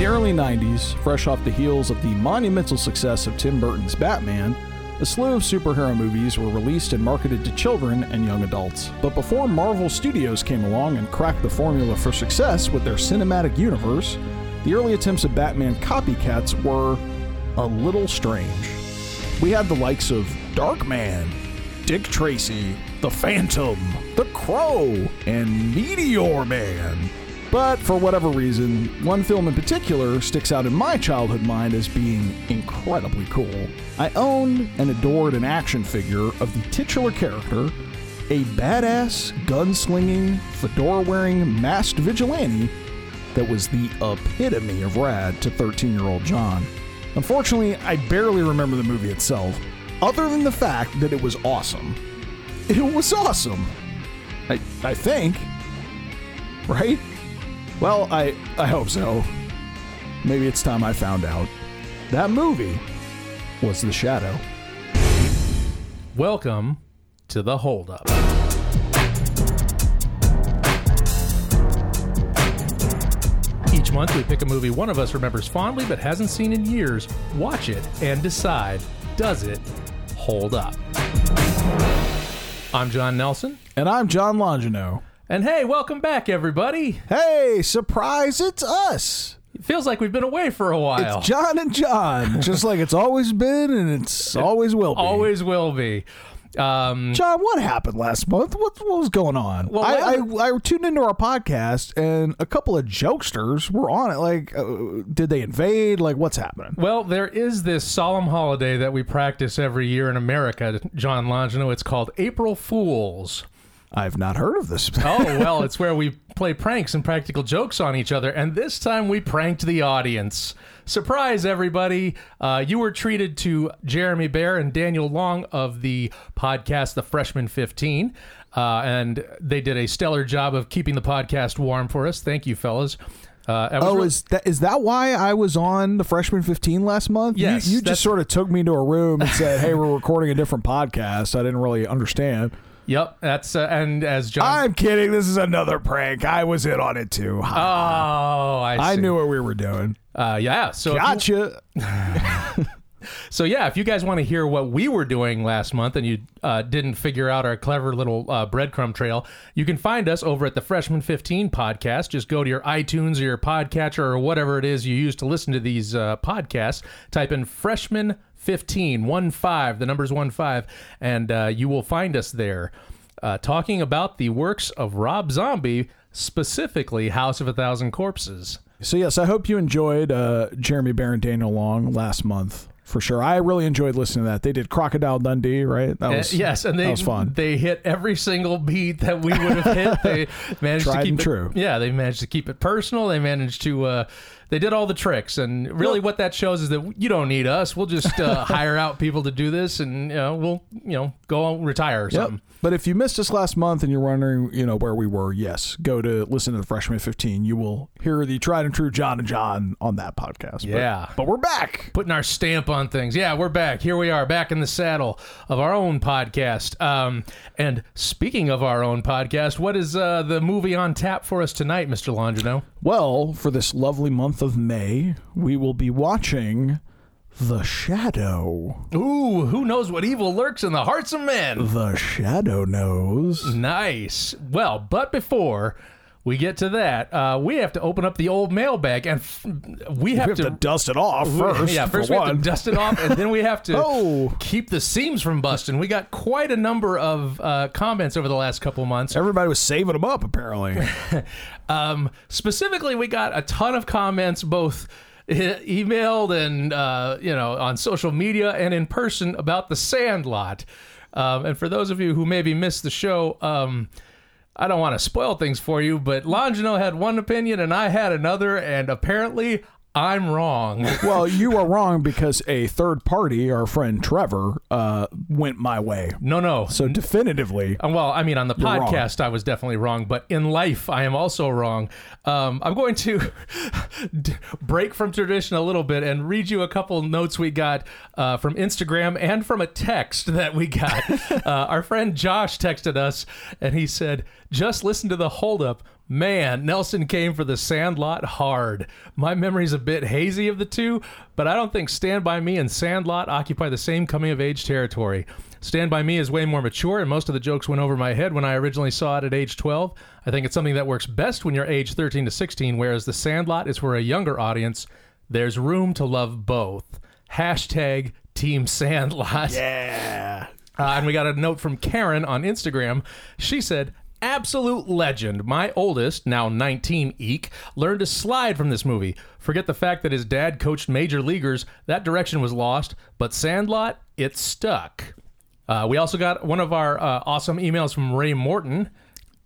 the early 90s, fresh off the heels of the monumental success of Tim Burton's Batman, a slew of superhero movies were released and marketed to children and young adults. But before Marvel Studios came along and cracked the formula for success with their cinematic universe, the early attempts at Batman copycats were a little strange. We had the likes of Darkman, Dick Tracy, The Phantom, The Crow, and Meteor Man. But for whatever reason, one film in particular sticks out in my childhood mind as being incredibly cool. I owned and adored an action figure of the titular character, a badass, gunslinging, fedora wearing, masked vigilante that was the epitome of rad to 13 year old John. Unfortunately, I barely remember the movie itself, other than the fact that it was awesome. It was awesome. I, I think. Right? Well, I, I hope so. Maybe it's time I found out. That movie was The Shadow. Welcome to the holdup. Each month, we pick a movie one of us remembers fondly but hasn't seen in years, watch it, and decide does it hold up? I'm John Nelson. And I'm John Longino. And hey, welcome back, everybody. Hey, surprise, it's us. It feels like we've been away for a while. It's John and John, just like it's always been and it's always will be. Always will be. Um, John, what happened last month? What, what was going on? Well, I, I, I tuned into our podcast and a couple of jokesters were on it. Like, uh, did they invade? Like, what's happening? Well, there is this solemn holiday that we practice every year in America, John Longino. It's called April Fools. I've not heard of this. Oh, well, it's where we play pranks and practical jokes on each other. And this time we pranked the audience. Surprise, everybody. Uh, you were treated to Jeremy Bear and Daniel Long of the podcast, The Freshman 15. Uh, and they did a stellar job of keeping the podcast warm for us. Thank you, fellas. Uh, Oh, real- is that is that why I was on the freshman fifteen last month? Yes, you, that's- just sort of took me to a room and said, "Hey, we're recording a different podcast." I didn't really understand. Yep, that's uh, and as John. I'm kidding. This is another prank. I was in on it too. oh, I, I see. knew what we were doing. Uh, yeah. So if you- Gotcha. So yeah, if you guys want to hear what we were doing last month and you uh, didn't figure out our clever little uh, breadcrumb trail, you can find us over at the Freshman 15 podcast. Just go to your iTunes or your podcatcher or whatever it is you use to listen to these uh, podcasts. Type in Freshman 15, one five, the number's one five, and uh, you will find us there. Uh, talking about the works of Rob Zombie, specifically House of a Thousand Corpses. So yes, I hope you enjoyed uh, Jeremy Bear and Daniel Long last month for sure. I really enjoyed listening to that. They did Crocodile Dundee, right? That Uh, was yes, and they that was fun. They hit every single beat that we would have hit. They managed Tried to keep and it true. Yeah, they managed to keep it personal. They managed to. Uh, they did all the tricks, and really, what that shows is that you don't need us. We'll just uh, hire out people to do this, and you know, we'll you know go retire or Yep. something. But if you missed us last month and you're wondering, you know, where we were, yes, go to listen to the Freshman 15. You will hear the tried and true John and John on that podcast. But- Yeah. But, we're back. Putting our stamp on things. Yeah, we're back. Here we are, back in the saddle of our own podcast. Um, and speaking of our own podcast, what is uh, the movie on tap for us tonight, Mr. Longino? Well, for this lovely month of May, we will be watching The Shadow. Ooh, who knows what evil lurks in the hearts of men? The Shadow knows. Nice. Well, but before we get to that, uh, we have to open up the old mailbag, and f- we have, We have to, dust it off first. yeah, first we have to dust it off, and then we have to Oh. keep the seams from busting. We got quite a number of uh, comments over the last couple months. Everybody was saving them up, apparently. Um, specifically, we got a ton of comments, both emailed and uh, you know on social media and in person about the Sandlot. Um, and for those of you who maybe missed the show, um, I don't want to spoil things for you, but Longino had one opinion and I had another, and apparently I'm wrong. well, you are wrong because a third party, our friend Trevor, uh, went my way. No, no. So definitively, Uh, Well, I mean, on the wrong. podcast, I was definitely wrong, but in life, I am also wrong. Um, I'm going to break from tradition a little bit and read you a couple notes we got uh, from Instagram and from a text that we got. uh, our friend Josh texted us, and he said, "Just listen to the holdup." Man, Nelson came for the Sandlot hard. My memory's a bit hazy of the two, but I don't think Stand By Me and Sandlot occupy the same coming of age territory. Stand By Me is way more mature, and most of the jokes went over my head when I originally saw it at age 12. I think it's something that works best when you're age 13 to 16, whereas The Sandlot is for a younger audience. There's room to love both. Hashtag Team Sandlot. Yeah. Uh, and we got a note from Karen on Instagram. She said, Absolute legend. My oldest, now 19 eek, learned to slide from this movie. Forget the fact that his dad coached major leaguers. That direction was lost, but Sandlot, it stuck. Uh, we also got one of our uh, awesome emails from Ray Morton.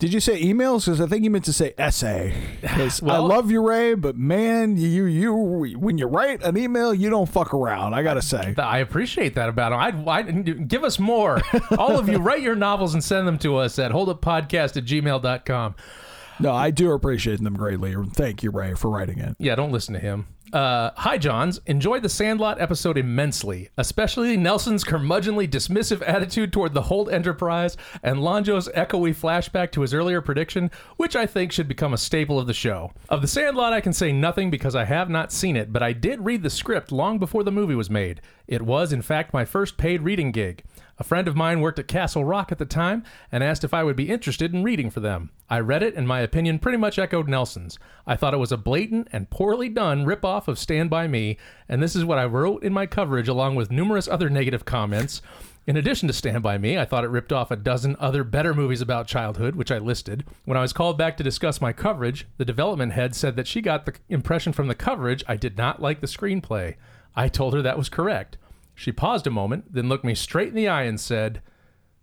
Did you say emails? Because I think you meant to say essay. 'Cause I love you, Ray, but man, you you when you write an email, you don't fuck around. I gotta say. I appreciate that about him. I'd, I'd give us more. All of you, write your novels and send them to us at holduppodcast at gmail.com. No, I do appreciate them greatly. Thank you, Ray, for writing it. Yeah, don't listen to him. Uh, hi, Johns. Enjoyed the Sandlot episode immensely, especially Nelson's curmudgeonly dismissive attitude toward the Holt Enterprise and Lonjo's echoey flashback to his earlier prediction, which I think should become a staple of the show. Of the Sandlot, I can say nothing because I have not seen it, but I did read the script long before the movie was made. It was, in fact, my first paid reading gig. A friend of mine worked at Castle Rock at the time and asked if I would be interested in reading for them. I read it, and my opinion pretty much echoed Nelson's. I thought it was a blatant and poorly done ripoff of Stand By Me, and this is what I wrote in my coverage along with numerous other negative comments. In addition to Stand By Me, I thought it ripped off a dozen other better movies about childhood, which I listed. When I was called back to discuss my coverage, the development head said that she got the impression from the coverage I did not like the screenplay. I told her that was correct. She paused a moment, then looked me straight in the eye and said,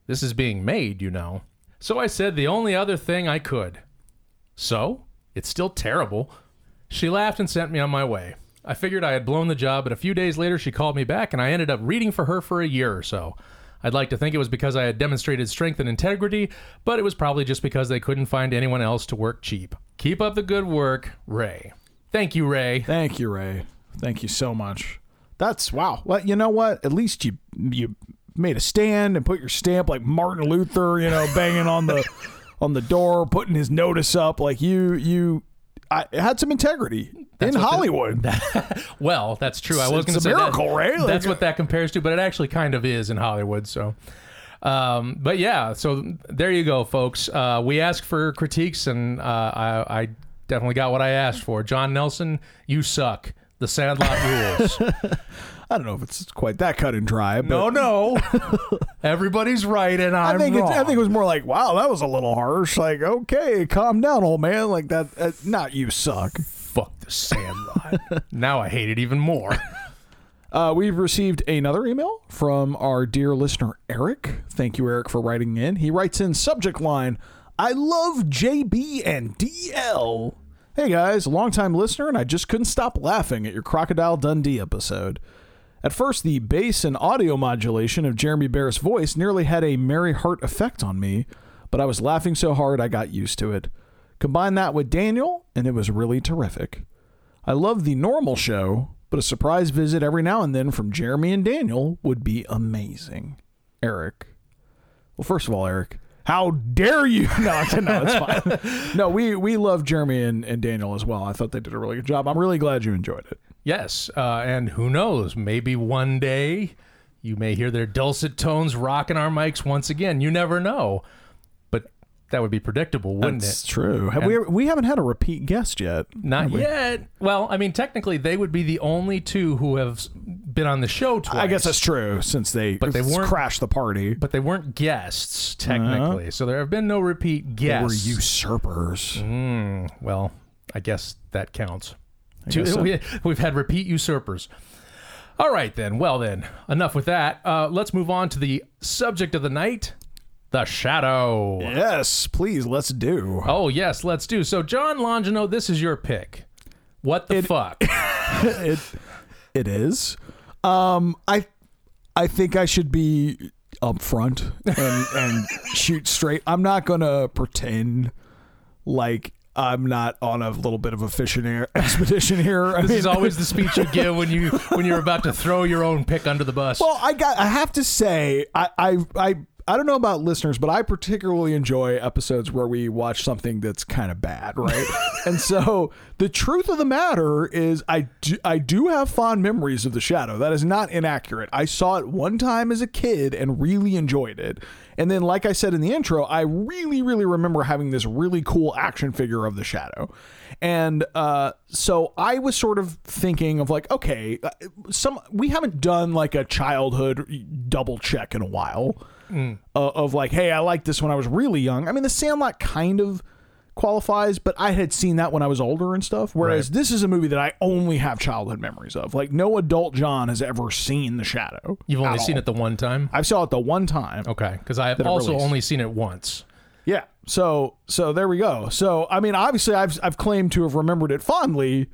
This is being made, you know. So I said the only other thing I could. So? It's still terrible. She laughed and sent me on my way. I figured I had blown the job, but a few days later she called me back and I ended up reading for her for a year or so. I'd like to think it was because I had demonstrated strength and integrity, but it was probably just because they couldn't find anyone else to work cheap. Keep up the good work, Ray. Thank you, Ray. Thank you, Ray. Thank you so much. That's wow. Well, you know what? At least you you made a stand and put your stamp like Martin Luther, you know, banging on the on the door, putting his notice up. Like you you I had some integrity in what the- Hollywood. Well, that's true. I was going to it's say miracle, that, Ray. Like- that's what that compares to, but it actually kind of is in Hollywood. So, um, but yeah, so there you go, folks. Uh, we asked for critiques, and uh, I, I definitely got what I asked for. John Nelson, you suck. The Sandlot rules. I don't know if it's quite that cut and dry, but no, no, everybody's right, and I I'm think it's, wrong. I think it was more like, wow, that was a little harsh. Like, okay, calm down, old man. Like that. Uh, not you suck. Fuck the Sandlot. now I hate it even more. Uh, we've received another email from our dear listener, Eric. Thank you, Eric, for writing in. He writes in subject line I love JB and DL. Hey guys, a longtime listener, and I just couldn't stop laughing at your Crocodile Dundee episode. At first, the bass and audio modulation of Jeremy Bear's voice nearly had a merry heart effect on me, but I was laughing so hard I got used to it. Combine that with Daniel, and it was really terrific. I love the normal show, but a surprise visit every now and then from Jeremy and Daniel would be amazing. Eric. Well, first of all, Eric, how dare you? No, no, it's fine. No, we we love Jeremy and, and Daniel as well. I thought they did a really good job. I'm really glad you enjoyed it. Yes, uh, and who knows? Maybe one day you may hear their dulcet tones rocking our mics once again. You never know, that would be predictable, wouldn't That's it? true. Have we we haven't had a repeat guest yet. Not we? yet. Well, I mean, technically, they would be the only two who have been on the show twice. I guess that's true since they But they weren't- crashed the party. but they weren't guests technically, so there have been no repeat Uh-huh. They were guests. usurpers. Mm, well, I guess that counts. guess so. we, we've had repeat usurpers. All right, then. Well, then, enough with that. Uh, let's move on to the subject of the night the shadow. Yes, please, let's do. Oh, yes, let's do. So, John Longino, this is your pick. What the fuck? it it is. Um, I I think I should be upfront and and shoot straight. I'm not gonna pretend like I'm not on a little bit of a fishing air expedition here. I This mean, is always the speech you give when you when you're about to throw your own pick under the bus. well, I got. I have to say, I I I. I don't know about listeners, but I particularly enjoy episodes where we watch something that's kind of bad, right? and so the truth of the matter is, I do, I do have fond memories of The Shadow. That is not inaccurate. I saw it one time as a kid and really enjoyed it. And then, like I said in the intro, I really, really remember having this really cool action figure of The Shadow. And uh, so I was sort of thinking of like, okay, uh, some we haven't done like a childhood double check in a while uh, of like, hey, I liked this when I was really young. I mean, The Sandlot kind of qualifies, but I had seen that when I was older and stuff. Whereas Right. this is a movie that I only have childhood memories of. Like, no adult John has ever seen The Shadow. You've only seen all. it the one time. I saw it the one time. Okay, because I have also only seen it once. Yeah. So so there we go. So I mean, obviously, I've I've claimed to have remembered it fondly.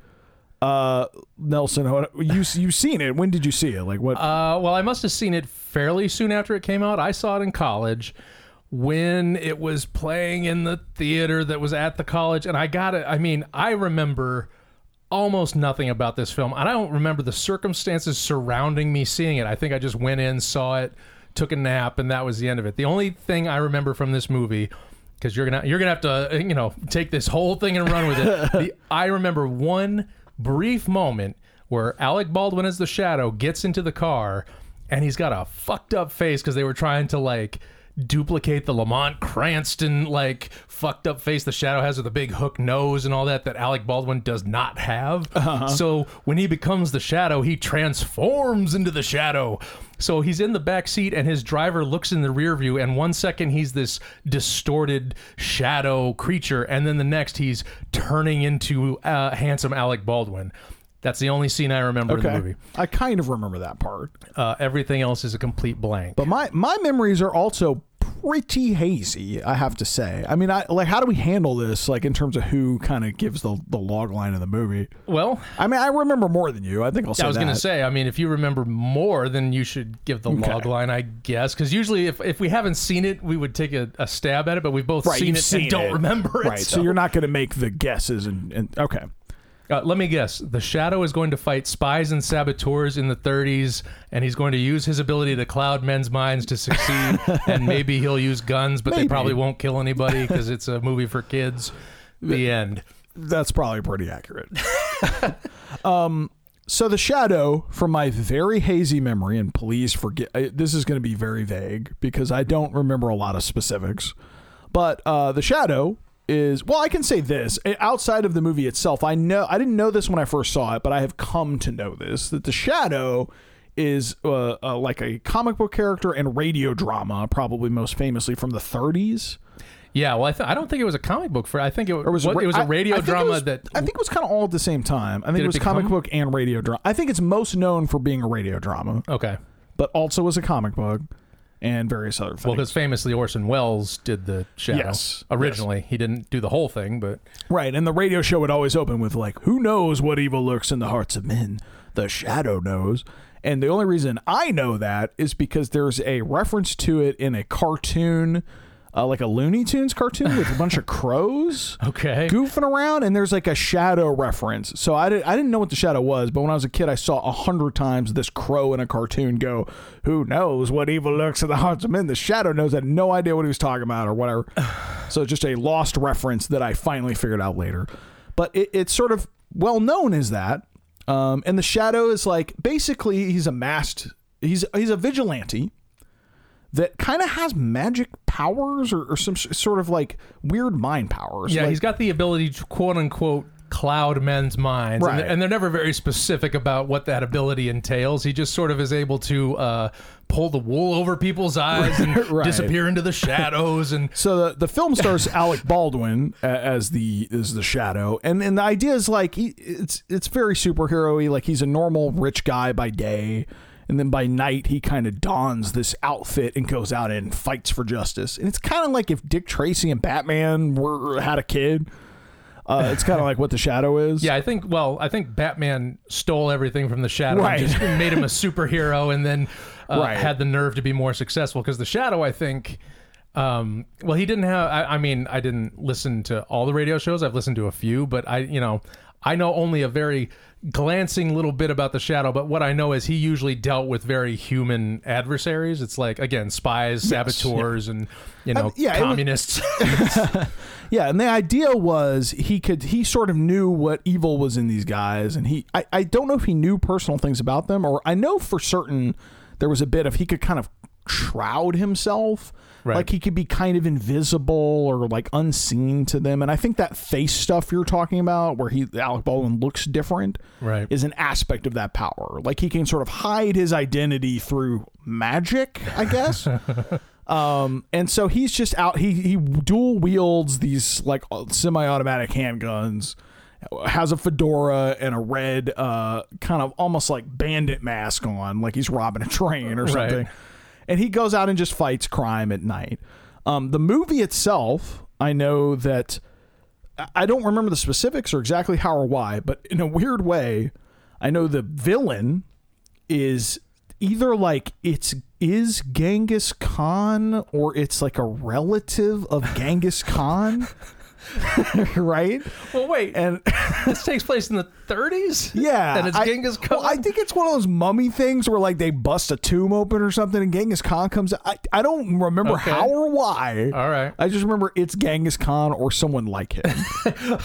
Uh, Nelson, you you seen it? When did you see it? Like what? Uh, well, I must have seen it fairly soon after it came out. I saw it in college when it was playing in the theater that was at the college, and I got it. I mean, I remember almost nothing about this film. And I don't remember the circumstances surrounding me seeing it. I think I just went in, saw it, took a nap, and that was the end of it. The only thing I remember from this movie. Because you're gonna you're gonna have to you know take this whole thing and run with it. the, I remember one brief moment where Alec Baldwin as the Shadow gets into the car and he's got a fucked up face because they were trying to like duplicate the Lamont Cranston like fucked up face the shadow has with the big hook nose and all that that Alec Baldwin does not have. So when he becomes the shadow, he transforms into the shadow. So he's in the back seat and his driver looks in the rear view and one second he's this distorted shadow creature and then the next he's turning into uh, handsome Alec Baldwin. That's the only scene I remember in the movie. I kind of remember that part, Uh, everything else is a complete blank. but my my memories are also pretty hazy. I have to say. I mean, I like how do we handle this? Like in terms of who kind of gives the the log line of the movie. well, I mean, I remember more than you. I think I'll say I was going to say, I mean, if you remember more, then you should give the log line, I guess. Because usually, if, if we haven't seen it, we would take a, a stab at it, but we've both Right, seen it seen and don't remember it. Right, so, you're not going to make the guesses and, and okay. Uh, let me guess. The Shadow is going to fight spies and saboteurs in the 30s, and he's going to use his ability to cloud men's minds to succeed. and maybe he'll use guns, but they probably won't kill anybody because it's a movie for kids. The end. That's probably pretty accurate. um, so the shadow, from my very hazy memory, and please forget I, this is going to be very vague because I don't remember a lot of specifics. But uh, the shadow is well, I can say this eh, outside of the movie itself. I know I didn't know this when I first saw it, but I have come to know this that the shadow is uh, uh, like a comic book character and radio drama, probably most famously from the 30s. Yeah, well, I, th- I don't think it was a comic book for. I think it, was what- it was a I- radio I it drama was- that I think it was kind of all at the same time. I think it it was comic book and radio drama. I think it's most known for being a radio drama, okay. but also was a comic book and various other things. Well, because famously Orson Welles did the Shadow Yes, originally. He didn't do the whole thing, but right, and the radio show would always open with like, "Who knows what evil lurks in the hearts of men? The shadow knows." And the only reason I know that is because there's a reference to it in a cartoon, uh, like a Looney Tunes cartoon with a bunch of crows. okay. goofing around and there's like a shadow reference so i didn't i didn't know what the shadow was but when i was a kid i saw a hundred times this crow in a cartoon go who knows what evil lurks in the hearts of men the shadow knows i had no idea what he was talking about or whatever so just a lost reference that i finally figured out later but it, it's sort of well known as that um, and the shadow is like basically he's a masked he's he's a vigilante that kind of has magic powers or, or some sort of like weird mind powers Yeah, like, he's got the ability to quote unquote cloud men's minds, and, they're, and they're never very specific about what that ability entails. He just sort of is able to uh, pull the wool over people's eyes and Right. disappear into the shadows. And So the, the film stars Alec Baldwin as the as the shadow, and and the idea is like he, it's it's very superhero-y. Like he's a normal rich guy by day, and then by night he kind of dons this outfit and goes out and fights for justice. And it's kind of like if Dick Tracy and Batman were had a kid. Uh, it's kind of like what the shadow is. yeah, I think well, I think Batman stole everything from the shadow Right. and just made him a superhero, and then uh, Right. had the nerve to be more successful. Because the shadow, I think. Um, well, he didn't have. I, I mean, I didn't listen to all the radio shows. I've listened to a few, but I, you know, I know only a very glancing little bit about the shadow. But what I know is he usually dealt with very human adversaries. It's like again, spies, saboteurs, and you know, yeah, it was- communists. Yeah, and the idea was he could he sort of knew what evil was in these guys, and he I, I don't know if he knew personal things about them, or I know for certain there was a bit of he could kind of shroud himself. Right. Like he could be kind of invisible or like unseen to them. And I think that face stuff you're talking about, where he Alec Baldwin looks different, Right. is an aspect of that power. Like he can sort of hide his identity through magic, I guess. Um, and so he's just out. He he dual wields these like semi-automatic handguns, has a fedora and a red, uh, kind of almost like bandit mask on, like he's robbing a train or Right. And he goes out and just fights crime at night. Um, the movie itself, I know that I don't remember the specifics or exactly how or why, but in a weird way, I know the villain is either like it's is Genghis Khan or it's like a relative of Genghis Khan. right? well, wait, And this takes place in the 30s. yeah, and it's I- Genghis Khan. Well, I think it's one of those mummy things where like they bust a tomb open or something, and Genghis Khan comes. out. I I don't remember Okay. how or why. All right. I just remember it's Genghis Khan or someone like him.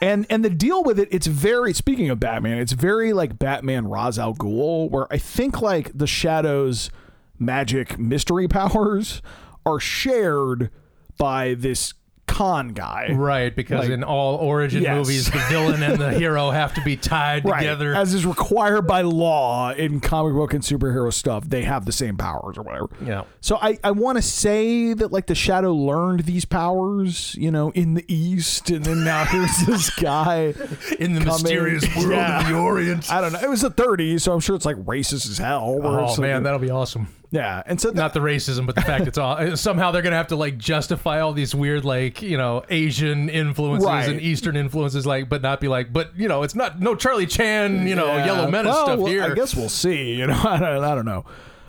and and the deal with it, it's very speaking of Batman, it's very like Batman Ra's al Ghul, where I think like the Shadow's magic mystery powers are shared by this Khan guy. Right, because Like- in all origin Yes. movies, the villain and the hero have to be tied Right. together. As is required by law in comic book and superhero stuff, they have the same powers or whatever. yeah. So I, I want to say that like the Shadow learned these powers, you know, in the East, and then now here's this guy. In the mysterious world Yeah. of the Orient. I don't know. It was the 30s, so I'm sure it's like racist as hell. Oh man, that'll be awesome. Yeah. And so Not the racism, but the fact it's all uh, somehow they're gonna have to like justify all these weird like you know Asian influences Right. and Eastern influences, like, but not be like, but you know, it's not no Charlie Chan, you know, Yeah. Yellow Menace Well, stuff well, here. I guess we'll see. You know, I don't, I don't know.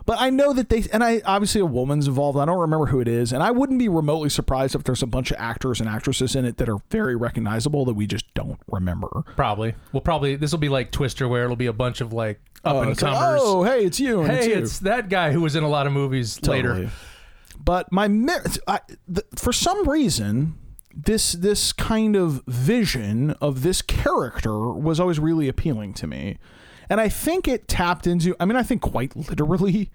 But I know that they, and I obviously a woman's involved. I don't remember who it is, and I wouldn't be remotely surprised if there's a bunch of actors and actresses in it that are very recognizable that we just don't remember. Probably. Well, probably this will be like Twister, where it'll be a bunch of like up Oh, and it's comers. oh, hey, it's you. And hey, it's, you. it's that guy who was in a lot of movies later. Totally. But my mer- I, th- for some reason, this this kind of vision of this character was always really appealing to me, and I think it tapped into. I mean, I think quite literally.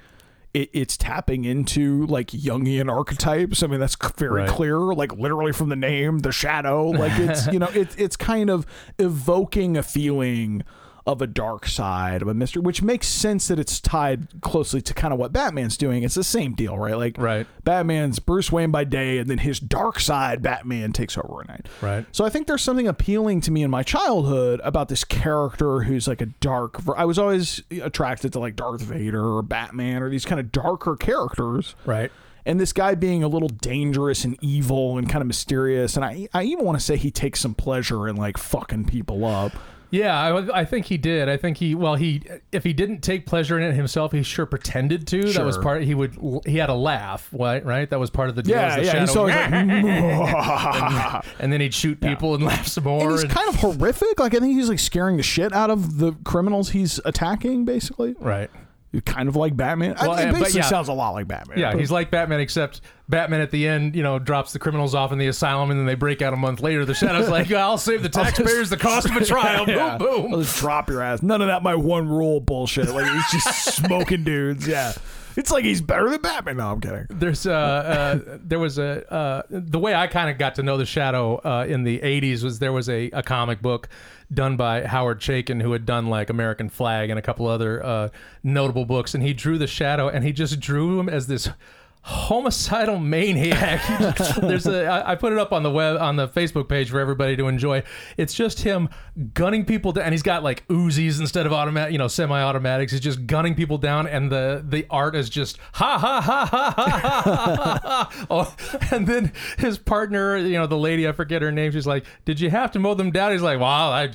It, it's tapping into like Jungian archetypes. I mean, that's very Right. clear. Like literally from the name, the shadow. Like it's you know, it's it's kind of evoking a feeling of a dark side of a mystery, which makes sense that it's tied closely to kind of what Batman's doing. It's the same deal, right? Like Right. Batman's Bruce Wayne by day, and then his dark side, Batman, takes over at night. Right. So I think there's something appealing to me in my childhood about this character who's like a dark. I was always attracted to like Darth Vader or Batman or these kind of darker characters. Right. And this guy being a little dangerous and evil and kind of mysterious, and I, I even want to say he takes some pleasure in like fucking people up. Yeah, I, I think he did. I think he well he if he didn't take pleasure in it himself, he sure pretended to. That was part. He would he had a laugh, right? Right. That was part of the deal. Yeah, the yeah. He's always like, and then he'd shoot people and laugh some more. and he's and- kind of horrific. Like I think he's like scaring the shit out of the criminals he's attacking. Basically, right. Kind of like Batman. Well, I, it basically yeah. sounds a lot like Batman. Yeah, but- he's like Batman, except Batman at the end, you know, drops the criminals off in the asylum, and then they break out a month later. The Shadow's like, "I'll save the taxpayers the cost of a trial." Yeah. Boom, boom. I'll just drop your ass. None of that my one rule bullshit. Like he's just smoking dudes. Yeah. It's like he's better than Batman. No, I'm kidding. There's uh, uh there was a uh the way I kind of got to know the Shadow uh in the 80s was there was a, a comic book done by Howard Chaykin who had done like American Flagg and a couple other uh notable books and he drew the Shadow and he just drew him as this homicidal maniac. There's a I, I put it up on the web on the Facebook page for everybody to enjoy. It's just him gunning people down, and he's got like Uzis instead of automatic, you know, semi-automatics. He's just gunning people down, and the the art is just ha ha ha ha ha ha ha. ha. Oh, and then his partner, you know, the lady I forget her name. She's like, "Did you have to mow them down?" He's like, "Well, I."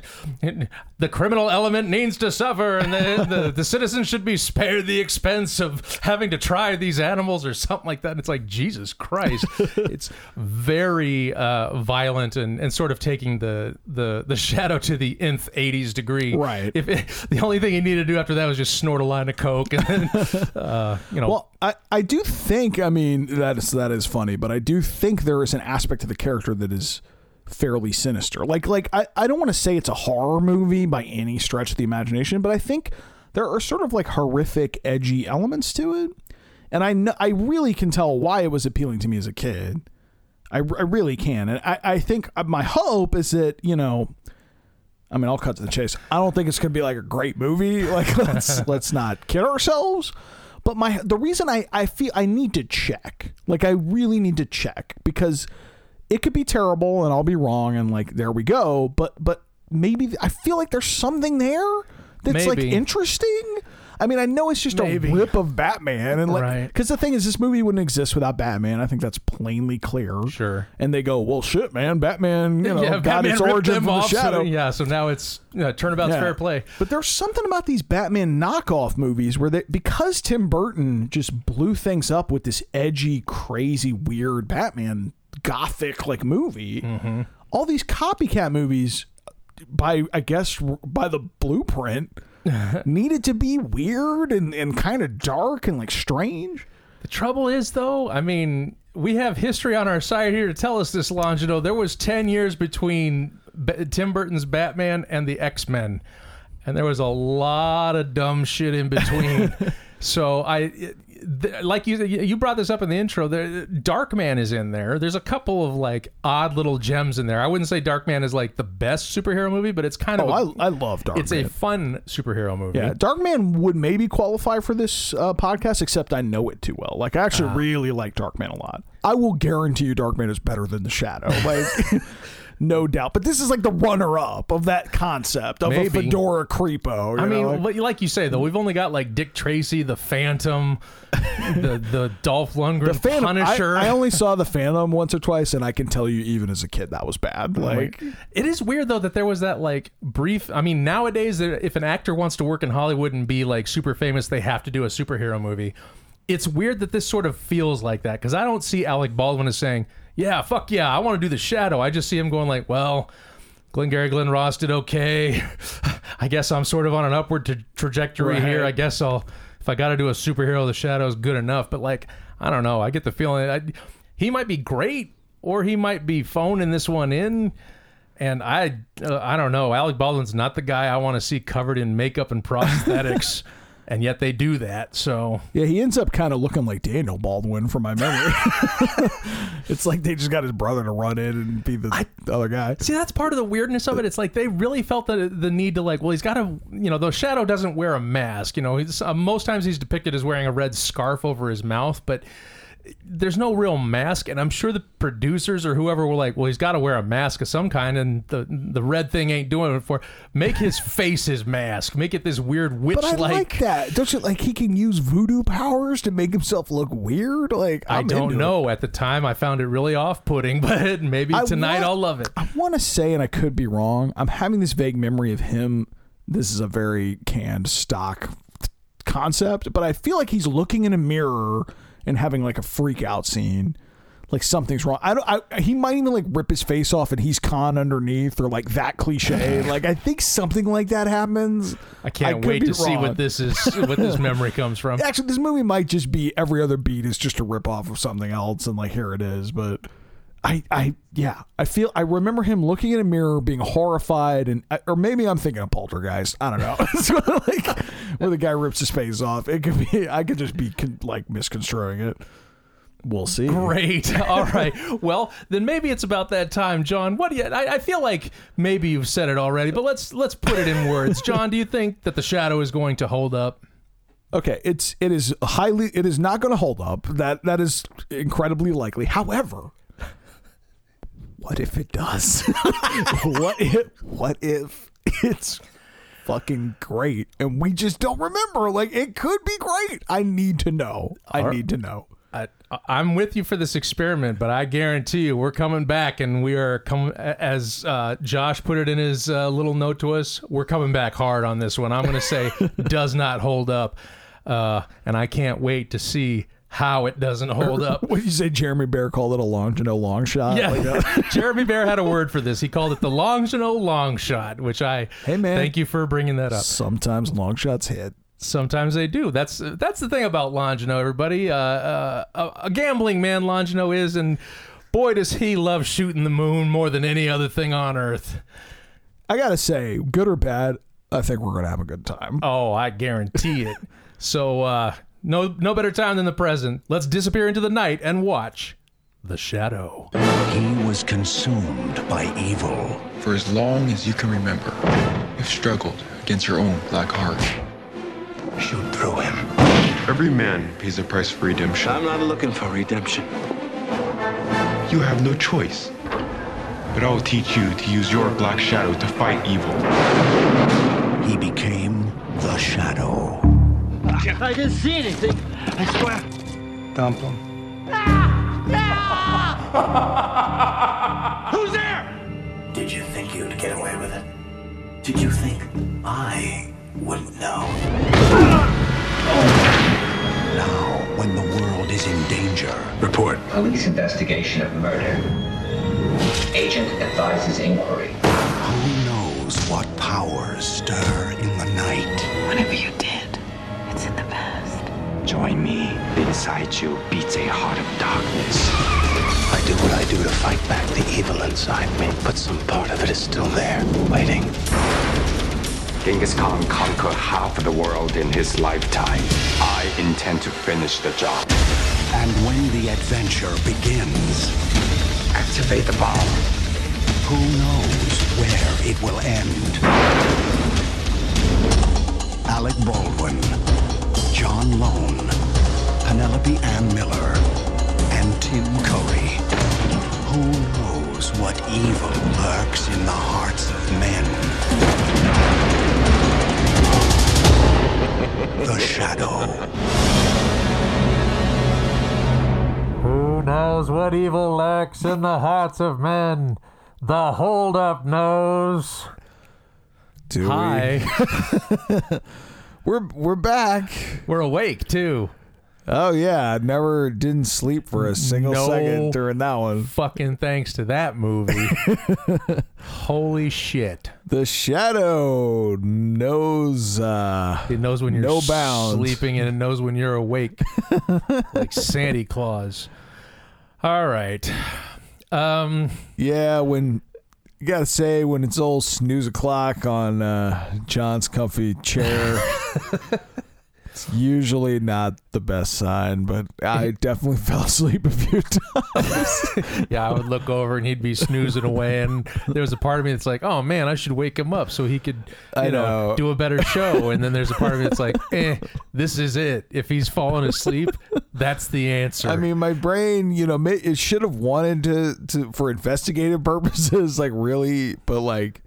The criminal element needs to suffer, and the, the, the citizens should be spared the expense of having to try these animals or something something like that. And it's like Jesus Christ. it's very uh, violent and, and sort of taking the the the shadow to the nth 80s degree. Right. If it, the only thing he needed to do after that was just snort a line of coke and then uh, you know Well, I, I do think I mean that is that is funny, but I do think there is an aspect to the character that is fairly sinister. Like like I, I don't want to say it's a horror movie by any stretch of the imagination, but I think there are sort of like horrific, edgy elements to it. And I know, I really can tell why it was appealing to me as a kid. I, I really can. And I, I think uh, my hope is that, you know, I mean, I'll cut to the chase. I don't think it's going to be like a great movie. Like, let's let's not kid ourselves. But my the reason I I feel I need to check, like, I really need to check because it could be terrible and I'll be wrong and like there we go. But but maybe I feel like there's something there that's like interesting. I mean, I know it's just Maybe. a rip of Batman, and like, Right. because the thing is, this movie wouldn't exist without Batman. I think that's plainly clear. Sure. And they go, well, shit, man, Batman, you know, yeah, got Batman its origin from the off, so- shadow. yeah, so now it's you know, turnabout's Yeah. fair play. But there's something about these Batman knockoff movies where they because Tim Burton just blew things up with this edgy, crazy, weird Batman gothic like movie. Mm-hmm. All these copycat movies by I guess by the blueprint needed to be weird and, and kind of dark and like strange. The trouble is, though, I mean, we have history on our side here to tell us this, Longino. There was 10 years between B- Tim Burton's Batman and the X Men, and there was a lot of dumb shit in between. so I. it- th- like you, you brought this up in the intro. There, Darkman is in there. There's a couple of like odd little gems in there. I wouldn't say Darkman is like the best superhero movie, but it's kind of Oh, a- I, I love Dark it's a fun superhero movie. Yeah, Darkman would maybe qualify for this uh, podcast, except I know it too well. Like, I actually really like Darkman a lot. I will guarantee you Darkman is better than The Shadow. Like, no doubt. But this is like the runner up of that concept of Maybe. a Fedora creepo. you I mean, know, like- like, like you say though, we've only got like Dick Tracy, the Phantom, the the Dolph Lundgren the Phantom. I, Punisher. I only saw the Phantom once or twice, and I can tell you, even as a kid, that was bad. Like, it is weird though that there was that like brief. I mean, nowadays, if an actor wants to work in Hollywood and be like super famous, they have to do a superhero movie. It's weird that this sort of feels like that because I don't see Alec Baldwin as saying, "Yeah, fuck yeah, I want to do the Shadow." I just see him going like, "Well." Glengarry Glen Ross did okay. I guess I'm sort of on an upward tra- trajectory Right. here. I guess I'll, if I got to do a superhero, the shadow is good enough. But like, I don't know. I get the feeling I, he might be great, or he might be phoning this one in. And I, uh, I don't know. Alec Baldwin's not the guy I want to see covered in makeup and prosthetics, and yet they do that. So yeah, he ends up kind of looking like Daniel Baldwin from my memory. it's like they just got his brother to run in and be the, the other guy. See, that's part of the weirdness of it. It's like they really felt the the need to like, well, he's got to, you know, though Shadow doesn't wear a mask. You know, he's, uh, most times he's depicted as wearing a red scarf over his mouth, but there's no real mask. And I'm sure the producers or whoever were like, well, he's got to wear a mask of some kind, and the the red thing ain't doing it for. Make his face his mask. Make it this weird witch But I like that. Don't you like he can use voodoo powers to make himself look weird? Like I I'm don't into it. know. At the time, I found it really off-putting, but maybe I tonight want- I'll love it. I want to say, and I could be wrong. I'm having this vague memory of him. This is a very canned stock concept, but I feel like he's looking in a mirror and having like a freak out scene. Like something's wrong. I don't. I, he might even like rip his face off and he's Khan underneath, or like that cliche. like I think something like that happens. I can't could wait to see what this is, what this memory comes from. Actually, this movie might just be every other beat is just a rip off of something else, and like here it is. But I, I, yeah, I feel I remember him looking in a mirror, being horrified, and uh, or maybe I'm thinking of Poltergeist. I don't know. it's like where the guy rips his face off. It could be. I could just be con- like misconstruing it. We'll see. Great. All right. Well, then maybe it's about that time, John. What do you? I, I feel like maybe you've said it already, but let's let's put it in words. John, do you think that the shadow is going to hold up? Okay, it's it is highly it is not going to hold up. That that is incredibly likely. However, what if it does? what if what if it's fucking great and we just don't remember? Like it could be great. I need to know. I need to know. I, I'm with you for this experiment, but I guarantee you we're coming back, and we are coming. As uh, Josh put it in his uh, little note to us, we're coming back hard on this one. I'm going to say does not hold up, uh, and I can't wait to see how it doesn't hold up. What did you say? Jeremy Bear called it a Longino long shot. Yeah, Like that? Jeremy Bear had a word for this. He called it the Longino long shot, which I Hey, man. thank you for bringing that up. Sometimes long shots hit. Sometimes they do. That's that's the thing about Longino, everybody. Uh, uh, a, a gambling man Longino is, and boy, does he love shooting the moon more than any other thing on earth. I gotta say, good or bad, I think we're gonna have a good time. Oh, I guarantee it. So, uh, no, no better time than the present. Let's disappear into the night and watch The Shadow. He was consumed by evil. For as long as you can remember, you've struggled against your own black heart. Shoot through him. Every man pays a price for redemption. I'm not looking for redemption. You have no choice. But I will teach you to use your black shadow to fight evil. He became the Shadow. I didn't see anything. I swear. Dump him. Ah! Who's there? Did you think you'd get away with it? Did you think I wouldn't know? Now, when the world is in danger, report. Police investigation of murder. Agent advises inquiry. Who knows what powers stir in the night? Whatever you did, Inside you beats a heart of darkness. I do what I do to fight back the evil inside me, but some part of it is still there, waiting. Genghis Khan conquered half of the world in his lifetime. I intend to finish the job. And when the adventure begins, Activate the bomb. who knows where it will end? Alec Baldwin, John Lone, Penelope Ann Miller, and Tim Curry. Who knows what evil lurks in the hearts of men? The Shadow. Who knows what evil lurks in the hearts of men? The holdup knows. Do we? Hi, We're we're back. we're awake too. Oh yeah, I never didn't sleep for a single No. second during that one. Fucking thanks to that movie. Holy shit. The shadow knows uh It knows when you're No bounds. sleeping and it knows when you're awake. like Santa Claus. All right. Um yeah, when you gotta say when it's old snooze o'clock on uh John's comfy chair. it's usually not the best sign, but I definitely fell asleep a few times. yeah, I would look over and he'd be snoozing away and there was a part of me that's like, "Oh man, I should wake him up so he could you I know, know. do a better show." And then there's a part of me that's like, "Eh, this is it. If he's falling asleep, that's the answer." I mean, my brain, you know, it should have wanted to, to for investigative purposes, like really, but like,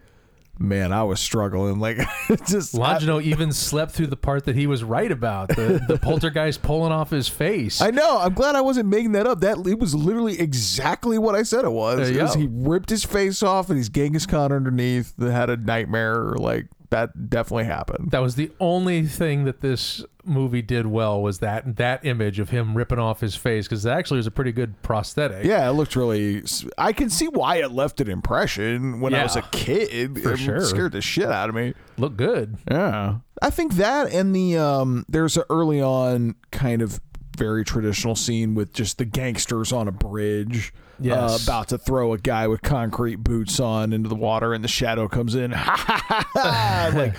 man, I was struggling. Like, just Longino even slept through the part that he was right about the the poltergeist pulling off his face. I know. I'm glad I wasn't making that up. That it was literally exactly what I said it was. It was he ripped his face off, and he's Genghis Khan underneath that had a nightmare. Like that definitely happened. that was the only thing that this movie did well was that that image of him ripping off his face because it actually was a pretty good prosthetic. Yeah, it looked really. I can see why it left an impression when I was a kid. for it sure. scared the shit out of me. looked good. Yeah. I think that and the um there's a early on kind of very traditional scene with just the gangsters on a bridge Yes. uh, about to throw a guy with concrete boots on into the water and the shadow comes in like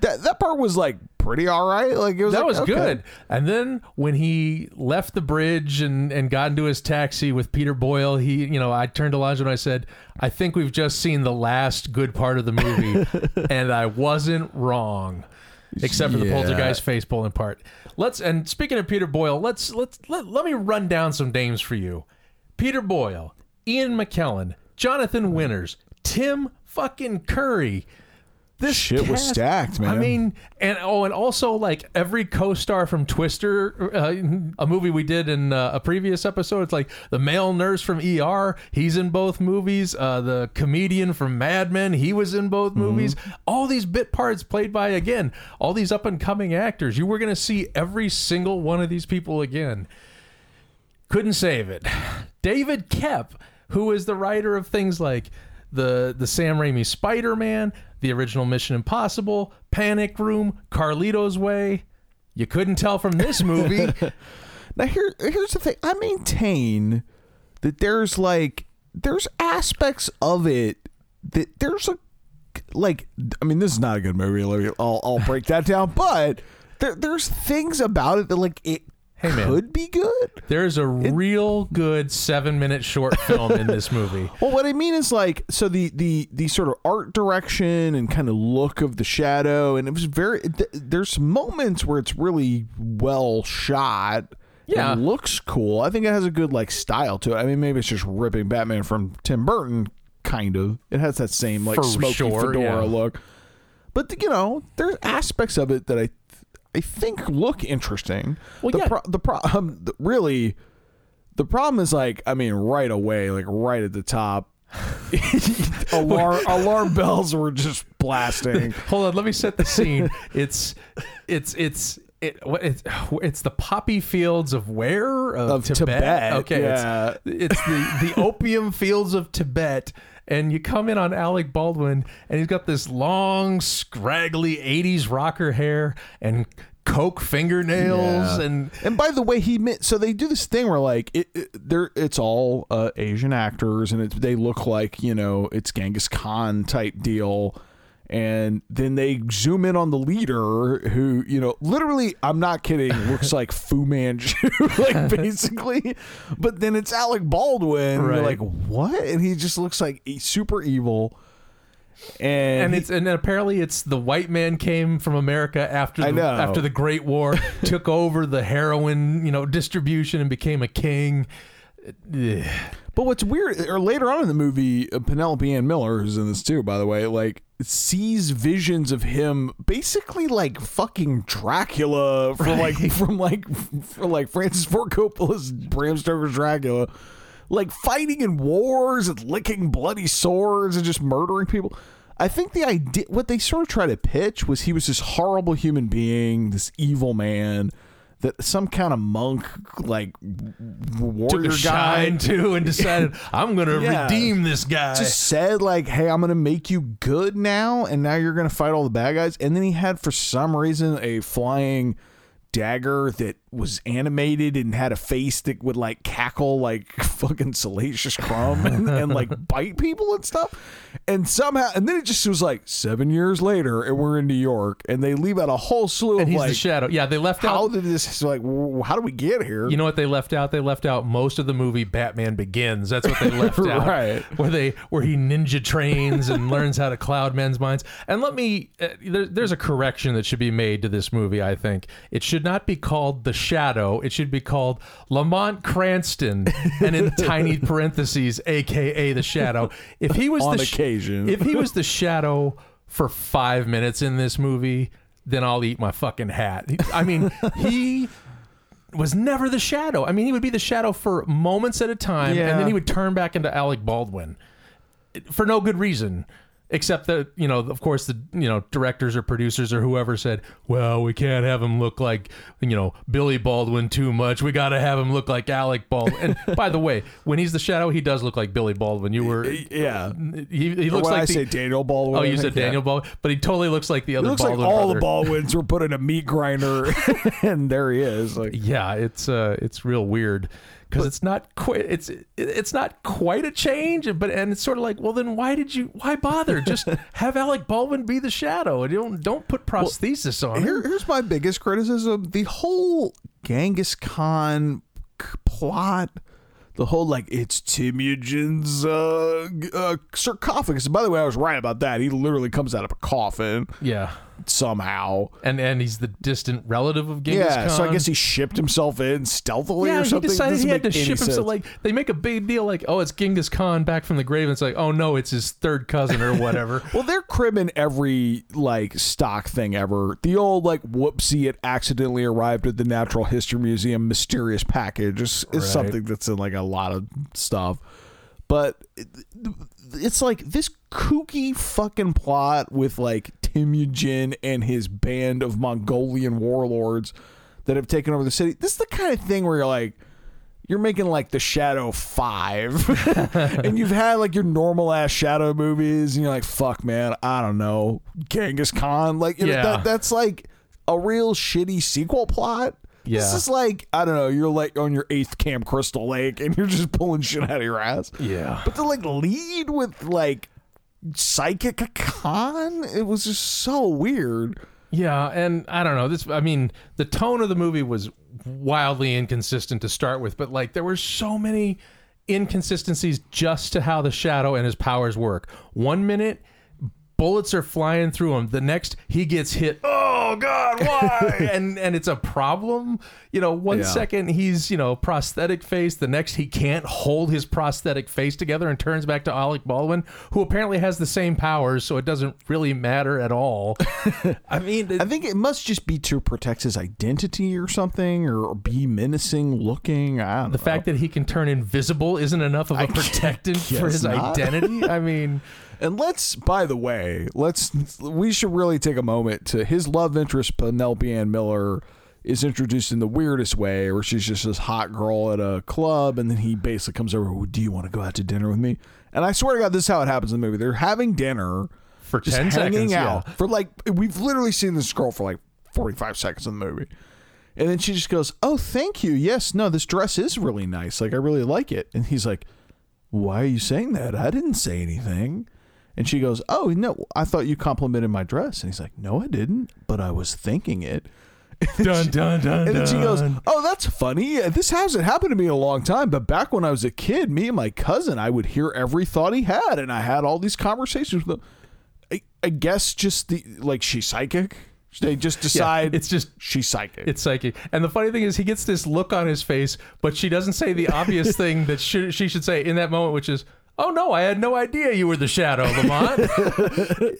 that that part was like pretty all right like it was That like, was okay. good. And then when he left the bridge and, and got into his taxi with Peter Boyle, he, you know, I turned to Lonzo and I said, I think we've just seen the last good part of the movie. and I wasn't wrong. Except for the poltergeist face pulling part. Let's and speaking of Peter Boyle, let's let's let, let me run down some names for you. Peter Boyle, Ian McKellen, Jonathan Winters, Tim fucking Curry. This Shit was stacked, man. I mean, and oh, and also like every co-star from Twister, uh, a movie we did in uh, a previous episode. It's like the male nurse from ER. He's in both movies. Uh, the comedian from Mad Men. He was in both movies. All these bit parts played by again all these up and coming actors. You were gonna see every single one of these people again. Couldn't save it. David Koepp, who is the writer of things like the the Sam Raimi Spider Man, the original Mission Impossible, Panic Room, Carlito's Way. You couldn't tell from this movie. Now here here's the thing. I maintain that there's like there's aspects of it that there's a like I mean this is not a good movie. I'll I'll break that down, but there there's things about it that like it Hey, man. could be good. There's a real good seven minute short film in this movie. Well, what I mean is like so the the the sort of art direction and kind of look of the shadow, and it was very. Th- there's moments where it's really well shot. Yeah. it looks cool. I think it has a good like style to it. I mean, maybe it's just ripping Batman from Tim Burton, kind of. It has that same like For smoky sure, fedora yeah. look. But you know, there's aspects of it that I I think look interesting. Well, the yeah. pro- the problem um, the, really the problem is like I mean right away like right at the top alarm alarm bells were just blasting. Hold on, let me set the scene. It's it's it's it, what it's it's the poppy fields of where of, Of Tibet, Okay, yeah. it's, it's the the opium fields of Tibet. And you come in on Alec Baldwin, and he's got this long, scraggly '80s rocker hair and coke fingernails, Yeah. and and by the way, he meant so they do this thing where like it, it they're it's all uh, Asian actors and it, they look like you know it's Genghis Khan type deal, and then they zoom in on the leader who you know literally I'm not kidding looks like Fu Manchu like basically, but then it's Alec Baldwin. and You're Right. like what? And he just looks like super evil. And, and he- it's and apparently it's the white man came from America after the, after the Great War, took over the heroin you know distribution and became a king. But what's weird, or later on in the movie, uh, Penelope Ann Miller, who's in this too, by the way, like sees visions of him basically like fucking Dracula from like from like for like Francis Ford Coppola's Bram Stoker's Dracula, like fighting in wars and licking bloody swords and just murdering people. I think the idea, what they sort of try to pitch was he was this horrible human being, this evil man. That some kind of monk, like warrior took a guy, shine to and decided I'm gonna Yeah. redeem this guy. just said like, "Hey, I'm gonna make you good now, and now you're gonna fight all the bad guys." And then he had, for some reason, a flying dagger that was animated and had a face that would like cackle like fucking salacious crumb and, and like bite people and stuff. And somehow, and then it just was like seven years later, and we're in New York, and they leave out a whole slew and of he's like, the shadow. Yeah, they left how out. How did this like? How do we get here? You know what they left out? They left out most of the movie Batman Begins. That's what they left out. Right. Where they where he ninja trains and learns how to cloud men's minds. And let me uh, there, there's a correction that should be made to this movie, I think. It should not be called The Shadow. It should be called Lamont Cranston and in tiny parentheses aka The Shadow. If he was On the occasion. if he was the Shadow for 5 minutes in this movie, then I'll eat my fucking hat. I mean, he was never the shadow. I mean, he would be the shadow for moments at a time, Yeah. and then he would turn back into Alec Baldwin for no good reason. Except that, you know, of course, the you know directors or producers or whoever said, "Well, we can't have him look like you know Billy Baldwin too much. We got to have him look like Alec Baldwin." And by the way, when he's the shadow, he does look like Billy Baldwin. You were, yeah. he, he looks when like I the, say Daniel Baldwin. Oh, you said think, yeah. Daniel Baldwin, but he totally looks like the It other looks Baldwin like all brother. the Baldwins were put in a meat grinder, and there he is. Like, Yeah, it's uh, it's real weird because it's not quite it's it's not quite a change, but and it's sort of like, well, then why did you why bother? Just have Alec Baldwin be the Shadow, and don't don't put prosthesis on. here, him. here's my biggest criticism: the whole Genghis Khan plot. The whole like it's Temujin's uh, uh, sarcophagus. By the way, I was right about that. He literally comes out of a coffin Yeah, somehow. and and he's the distant relative of Genghis yeah, Khan. so I guess he shipped himself in stealthily yeah, or he something. decided Doesn't he had to ship himself. sense. Like they make a big deal, like oh, it's Genghis Khan back from the grave. And it's like oh no, it's his third cousin or whatever. Well, they're cribbing every like stock thing ever. The old like whoopsie, it accidentally arrived at the Natural History Museum mysterious package is, is Right. something that's in like a lot of stuff. But it- it's like this kooky fucking plot with like Temujin and his band of Mongolian warlords that have taken over the city. This is the kind of thing where you're like, you're making like the Shadow Five, and you've had like your normal ass Shadow movies, and you're like, fuck, man, I don't know, Genghis Khan, like you know, Yeah. that that's like a real shitty sequel plot. This is like I don't know. You're like on your eighth Camp Crystal Lake, and you're just pulling shit out of your ass. Yeah. But to like lead with like psychic Khan. it was just so weird. Yeah, and I don't know. This I mean, the tone of the movie was wildly inconsistent to start with, but like there were so many inconsistencies just to how the shadow and his powers work. One minute bullets are flying through him. The next he gets hit. Oh god, why? and and it's a problem. You know, one Yeah. second he's, you know, prosthetic face, the next he can't hold his prosthetic face together and turns back to Alec Baldwin, who apparently has the same powers, so it doesn't really matter at all. I mean, I think it must just be to protect his identity or something, or be menacing looking. I don't the know. fact that he can turn invisible isn't enough of a protectant for his not. identity. I mean, And let's, by the way, let's we should really take a moment to his love interest Penelope Ann Miller is introduced in the weirdest way, where she's just this hot girl at a club, and then he basically comes over. "Oh, Do you want to go out to dinner with me? And I swear to God, this is how it happens in the movie. They're having dinner for just 10 hanging seconds, out yeah. for like we've literally seen this girl for like 45 seconds in the movie and then she just goes oh thank you yes no this dress is really nice like i really like it and he's like why are you saying that i didn't say anything and she goes oh no i thought you complimented my dress and he's like no i didn't but i was thinking it Dun, dun, dun, and then she goes, "Oh, that's funny. This hasn't happened to me in a long time, but back when I was a kid, me and my cousin, I would hear every thought he had, and I had all these conversations with him. I, I guess just the like she's psychic. They just decide it's just- she's psychic. It's psychic. And the funny thing is, he gets this look on his face, but she doesn't say the obvious thing that should, she should say in that moment, which is, "Oh no, I had no idea you were the Shadow, Lamont."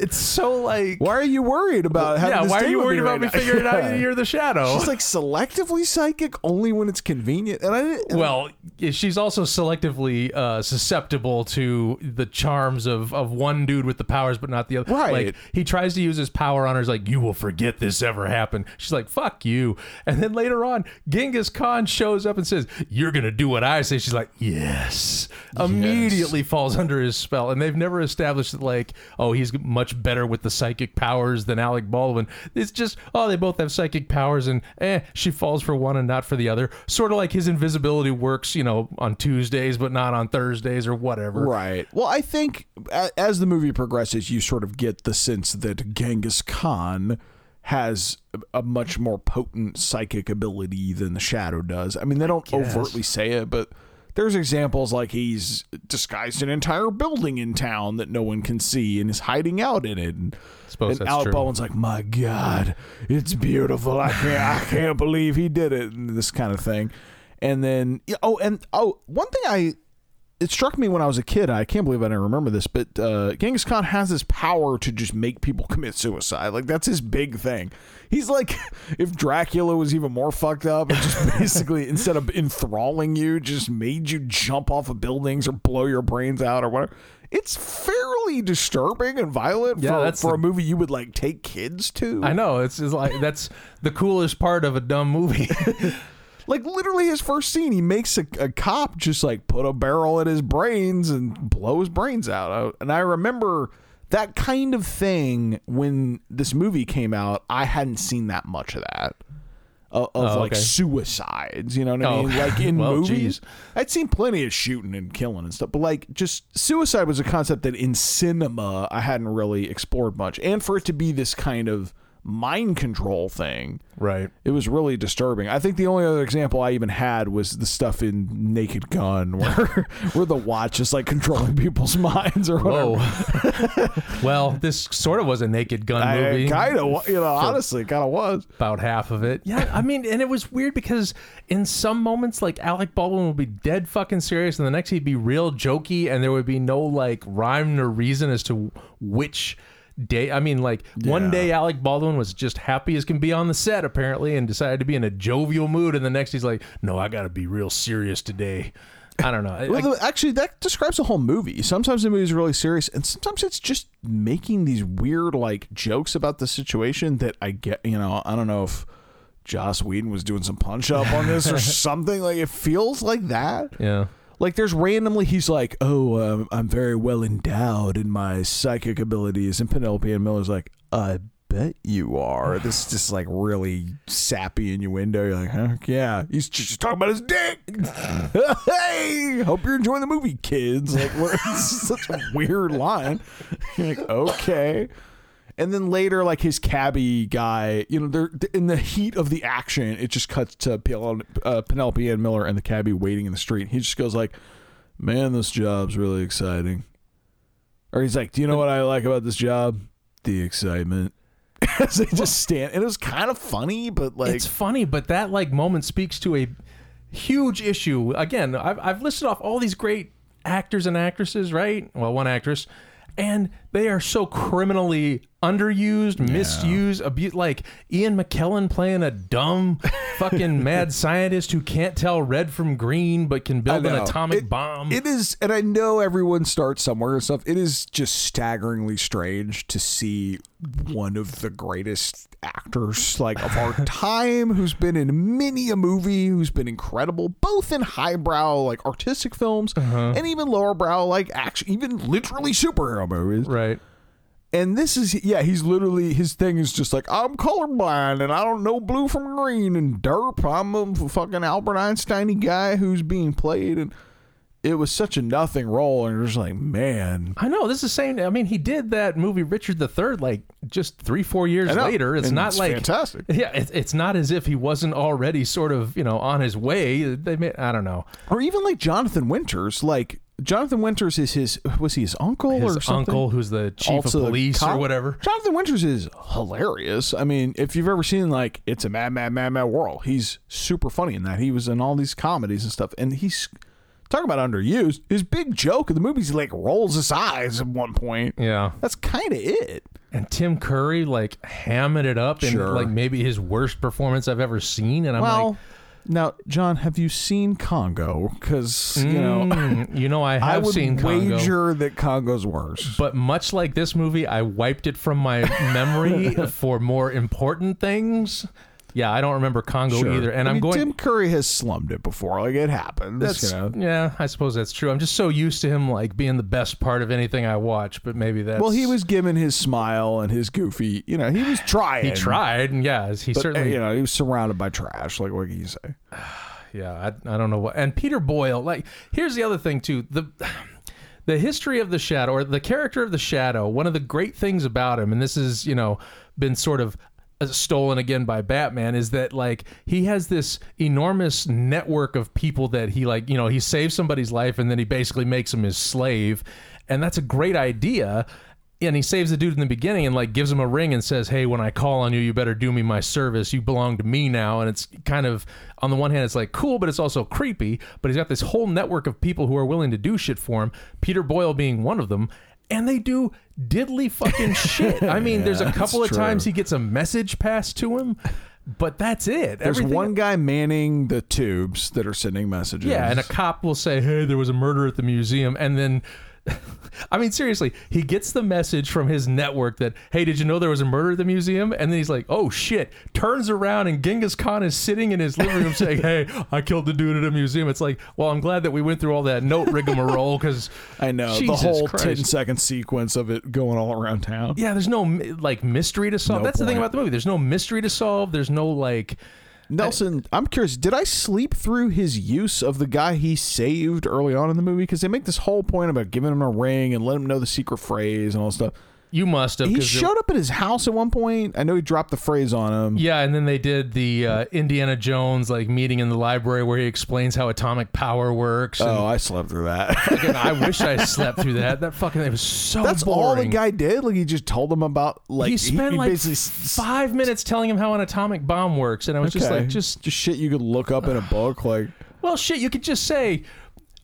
it's so like, why are you worried about having yeah, this why are date you with worried about right me now? figuring out you're the Shadow? She's like selectively psychic only when it's convenient, and I didn't. well, she's also selectively uh, susceptible to the charms of, of one dude with the powers, but not the other. Right. Like he tries to use his power on her. He's like, "You will forget this ever happened." She's like, "Fuck you." And then later on, Genghis Khan shows up and says, "You're gonna do what I say." She's like, "Yes." Immediately falls under his spell, and they've never established that like, oh, he's much better with the psychic powers than Alec Baldwin. It's just, oh, they both have psychic powers, and eh, she falls for one and not for the other. Sort of like his invisibility works, you know, on Tuesdays but not on Thursdays or whatever. Right. Well, I think as the movie progresses, you sort of get the sense that Genghis Khan has a a much more potent psychic ability than the Shadow does. I mean, they don't overtly say it, but there's examples like he's disguised an entire building in town that no one can see and is hiding out in it. And, Suppose and Alec true. Baldwin's like, "My God, it's beautiful. I can't, I can't believe he did it." And this kind of thing. And then, oh, and oh, one thing I it struck me when I was a kid. I can't believe I didn't remember this, but uh, Genghis Khan has this power to just make people commit suicide. Like that's his big thing. He's like if Dracula was even more fucked up and just basically instead of enthralling you, just made you jump off of buildings or blow your brains out or whatever. It's fairly disturbing and violent Yeah, for, that's for the- a movie you would like take kids to. I know it's, it's like that's the coolest part of a dumb movie. Like literally his first scene, he makes a, a cop just like put a barrel in his brains and blow his brains out. And I remember that kind of thing when this movie came out. I hadn't seen that much of that. Of, of Oh, like okay. suicides, you know what I Oh, mean? Like in well, movies, geez. I'd seen plenty of shooting and killing and stuff, but like just suicide was a concept that in cinema I hadn't really explored much, and for it to be this kind of mind control thing, right. it was really disturbing. I think the only other example I even had was the stuff in Naked Gun, where where the watch is like controlling people's minds or whatever. Whoa. well, this sort of was a Naked Gun I movie. kind of, you know, honestly, kind of was. about half of it. Yeah, I mean, and it was weird because in some moments, like Alec Baldwin would be dead fucking serious, and the next he'd be real jokey, and there would be no like rhyme or reason as to which day. I mean, like one day Alec Baldwin was just happy as can be on the set apparently, and decided to be in a jovial mood, and the next he's like, "No, I got to be real serious today." I don't know. Well, I- actually, that describes the whole movie. Sometimes the movie's really serious, and sometimes it's just making these weird like jokes about the situation that I get. You know, I don't know if Joss Whedon was doing some punch up on this or something. Like it feels like that. Yeah. Like there's randomly he's like, "Oh, um, I'm very well endowed in my psychic abilities," and Penelope Ann Miller's like, "I bet you are." This is just like really sappy innuendo. You're like, huh? "Yeah, he's just talking about his dick." hey, hope you're enjoying the movie, kids. Like, what? it's such a weird line. You're like, okay. And then later, like his cabbie guy, you know, they're in the heat of the action. It just cuts to Pel- uh, Penelope Ann Miller and the cabbie waiting in the street. He just goes like, "Man, this job's really exciting." Or he's like, "Do you know what I like about this job? The excitement." As they just stand, and it was kind of funny, but like, it's funny, but that like moment speaks to a huge issue. Again, I've I've listed off all these great actors and actresses, right? Well, one actress, and they are so criminally underused, misused, abused. Like Ian McKellen playing a dumb fucking mad scientist who can't tell red from green, but can build an atomic It- bomb. It is, and I know everyone starts somewhere and stuff. It is just staggeringly strange to see one of the greatest actors like of our time, who's been in many a movie, who's been incredible, both in highbrow like artistic films Uh-huh. and even lower brow like action, even literally superhero movies. right. And this is, yeah, he's literally, his thing is just like, I'm colorblind and I don't know blue from green and derp. I'm a fucking Albert Einstein guy who's being played. And it was such a nothing role. And you're just like, man. I know this is the same. I mean, he did that movie Richard III like just three, four years later. It's And not it's like fantastic. Yeah, it's it's not as if he wasn't already sort of you know on his way. They made, I don't know. Or even like Jonathan Winters. Like, Jonathan Winters is his, was he his uncle His or something? uncle, who's the chief Also of police or whatever. Jonathan Winters is hilarious. I mean, if you've ever seen like It's a Mad, Mad, Mad, Mad World, he's super funny in that. He was in all these comedies and stuff, and he's talking about underused. His big joke in the movies, he like rolls his eyes at one point. Yeah, That's kind of it. and Tim Curry like hamming it up in like maybe his worst performance I've ever seen. And I'm well, like, now, John, have you seen Congo? Because you know, mm, you know, I I have would seen Congo. wager that Congo's worse. But much like this movie, I wiped it from my memory for more important things. Yeah, I don't remember Congo Sure. either. And I I'm mean, going. Tim Curry has slummed it before. Like it happens. That's you know? yeah, I suppose that's true. I'm just so used to him like being the best part of anything I watch, but maybe that's Well, he was given his smile and his goofy. You know, he was trying. he tried, and yeah, he But, certainly you know, he was surrounded by trash. Like what can you say? yeah. I, I don't know what. And Peter Boyle, like, here's the other thing too. The the history of the Shadow, or the character of the Shadow. One of the great things about him, and this is you know been sort of Uh, stolen again by Batman is that like he has this enormous network of people that he like you know he saves somebody's life and then he basically makes him his slave. And that's a great idea. And he saves the dude in the beginning and like gives him a ring and says hey when i call on you you better do me my service. You belong to me now. And it's kind of on the one hand it's like cool but it's also creepy. But he's got this whole network of people who are willing to do shit for him. Peter boyle being one of them and they do diddly fucking shit. I mean, there's a couple of true. times he gets a message passed to him, but that's it. There's Everything- one guy manning the tubes that are sending messages. Yeah, and a cop will say, "Hey, there was a murder at the museum," and then. I mean, seriously, he gets the message from his network that, hey, did you know there was a murder at the museum? And then he's like, oh shit, turns around and Genghis Khan is sitting in his living room saying, hey, I killed the dude at a museum. It's like, well, I'm glad that we went through all that note rigmarole because I know the whole Christ. 10 second sequence of it going all around town. Yeah, there's no like mystery to solve. No That's the thing about the movie. There's no mystery to solve. There's no like. Nelson, I'm curious, did I sleep through his use of the guy he saved early on in the movie? Because they make this whole point about giving him a ring and let him know the secret phrase and all that stuff. You must have. He showed up at his house at one point. I know he dropped the phrase on him. Yeah, and then they did the uh, Indiana Jones like meeting in the library where he explains how atomic power works. Oh, I slept through that. Fucking, I wish I slept through that. That fucking it was so That's all the guy did. Like he just told him about like he spent like basically s- five minutes telling him how an atomic bomb works, and I was just like, just just shit you could look up in a book. Like well, shit. You could just say,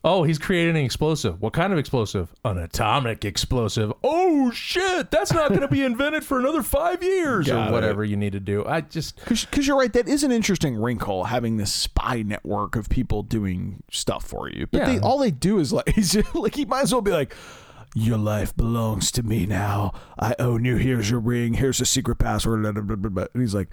"Oh, he's creating an explosive. What kind of explosive? An atomic explosive. Oh shit, that's not going to be invented for another five years Got or it. whatever you need to do." I just Because you're right, that is an interesting wrinkle having this spy network of people doing stuff for you. But Yeah. they, all they do is like, he's like he might as well be like, "Your life belongs to me now. I own you. Here's your ring. Here's the secret password." blah, blah, blah, blah, blah." And he's like,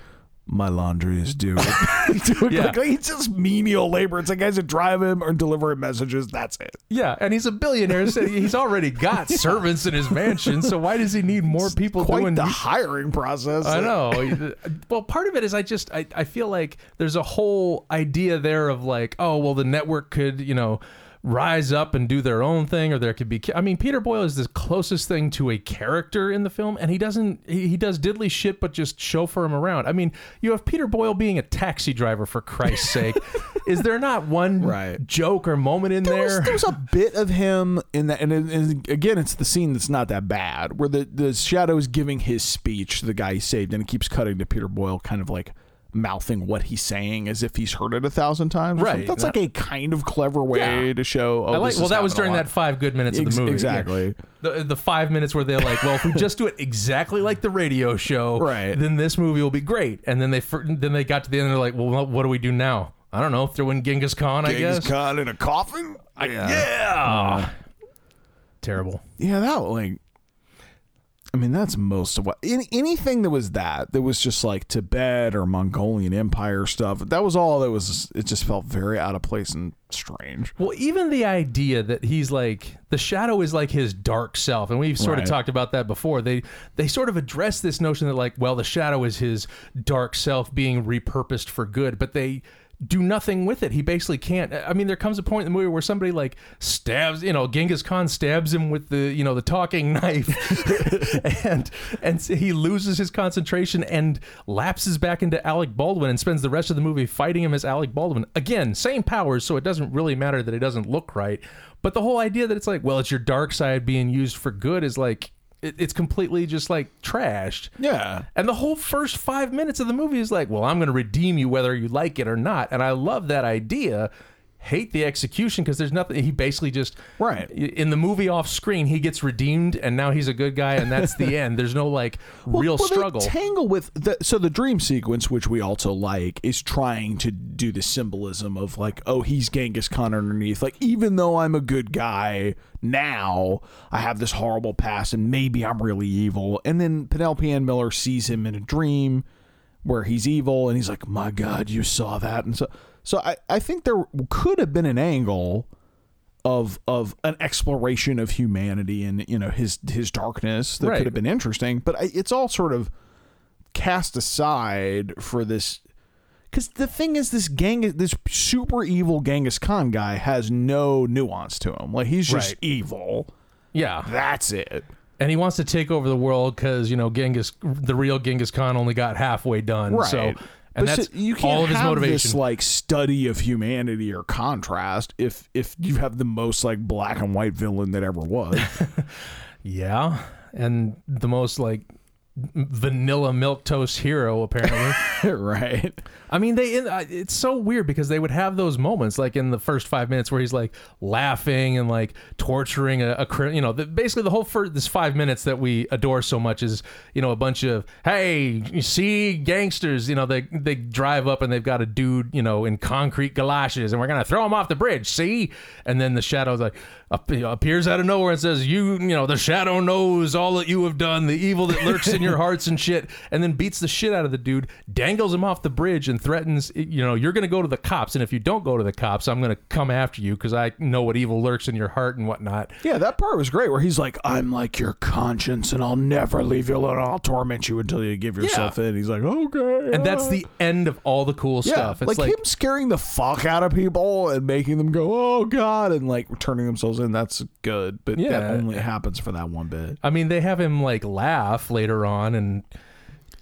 my laundry is due. It Yeah. quickly. He's just menial labor. It's like guys that drive him or deliver him messages. That's it. Yeah, and he's a billionaire, so he's already got servants in his mansion. So why does he need more people Quite doing the hiring process. I know. well, part of it is I just I, I feel like there's a whole idea there of like, oh well, the network could you know rise up and do their own thing, or there could be. I mean, Peter Boyle is the closest thing to a character in the film, and he doesn't he, he does diddly shit, but just chauffeur him around. I mean, you have Peter Boyle being a taxi driver for Christ's sake. is there not one Right. joke or moment in There there? was, there a bit of him in that, and, it- and again, it's the scene that's not that bad, where the the shadow is giving his speech to the guy he saved, and it keeps cutting to Peter Boyle, kind of like mouthing what he's saying as if he's heard it a thousand times. something. Right. That's like a kind of clever way Yeah. to show. Oh, I like. Well, that was during that five good minutes of the movie. Yeah. exactly. The, the five minutes where they're like, well, if we just do it exactly like the radio show, Right. then this movie will be great. And then they then they got to the end, and they're like, well, what- do we do now? I don't know. Throw in Genghis Khan, I Genghis guess. Khan in a coffin. yeah. Yeah. Uh, Terrible. Yeah, that like. I mean, that's most of what any, anything that was that that was just like Tibet or Mongolian Empire stuff. That was all that was. It just felt very out of place and strange. Well, even the idea that he's like the shadow is like his dark self, and we've sort Right. of talked about that before. They they sort of address this notion that like, well, the shadow is his dark self being repurposed for good, but they do nothing with it. He basically can't. I mean, there comes a point in the movie where somebody like stabs, you know, Genghis Khan stabs him with the you know the talking knife, and and he loses his concentration and lapses back into Alec Baldwin and spends the rest of the movie fighting him as Alec Baldwin. Again, same powers, so it doesn't really matter that it doesn't look right. But the whole idea that it's like, well, it's your dark side being used for good is like. It, it's completely just like trashed. Yeah. And the whole first five minutes of the movie is like, well, I'm going to redeem you whether you like it or not. And I love that idea. Hate the execution because there's nothing. He basically just Right. in the movie off screen. He gets redeemed, and now he's a good guy, and that's the end. There's no like real well, struggle. tangle with the so the dream sequence, which we also like, is trying to do the symbolism of like, oh, he's Genghis Khan underneath. Like, even though I'm a good guy now, I have this horrible past, and maybe I'm really evil. And then Penelope Ann Miller sees him in a dream where he's evil, and he's like, my God, you saw that, and so so I I think there could have been an angle of of an exploration of humanity and you know his his darkness that Right. could have been interesting but I, it's all sort of cast aside for this because the thing is this gang this super evil Genghis Khan guy has no nuance to him like he's just Right. evil yeah, that's it and he wants to take over the world because you know Genghis, the real Genghis Khan, only got halfway done. right So, But and that's so you can't all of his have motivation. this like study of humanity or contrast if if you have the most like black and white villain that ever was Yeah, and the most like vanilla milk toast hero apparently. right. I mean, they uh, it's so weird because they would have those moments like in the first five minutes where he's like laughing and like torturing a, a you know the, basically the whole first this five minutes that we adore so much is you know a bunch of hey you see gangsters? You know they they drive up and they've got a dude you know in concrete galoshes and we're gonna throw him off the bridge see? And then the shadow's like appears out of nowhere and says you you know the shadow knows all that you have done the evil that lurks in your hearts and shit and then beats the shit out of the dude dangles him off the bridge and threatens you know you're gonna go to the cops and if you don't go to the cops i'm gonna come after you because i know what evil lurks in your heart and whatnot Yeah, that part was great where he's like, I'm like your conscience and I'll never leave you alone. I'll torment you until you give yourself in. He's like, okay. and that's uh." the end of all the cool yeah, stuff it's like, like, him scaring the fuck out of people and making them go, oh God, and like turning themselves in. That's good. But Yeah. that only happens for that one bit. I mean, they have him like laugh later on, and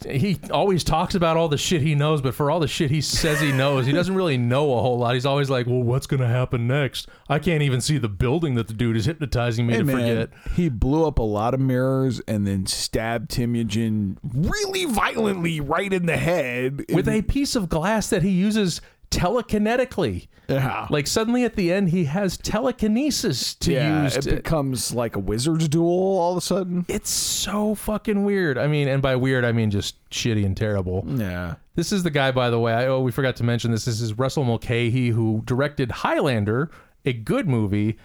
he always talks about all the shit he knows, but for all the shit he says he knows, he doesn't really know a whole lot. He's always like, "Well, what's gonna happen next? I can't even see the building that the dude is hypnotizing me Hey to man, forget." he blew up a lot of mirrors and then stabbed Temujin really violently right in the head With a piece of glass that he uses telekinetically. yeah. Like suddenly at the end, he has telekinesis to yeah, use. it becomes like a wizard's duel all of a sudden. it's so fucking weird. I mean, and by weird, I mean just shitty and terrible. Yeah. This is the guy, by the way. I, oh, we forgot to mention this. This is Russell Mulcahy, who directed Highlander, a good movie.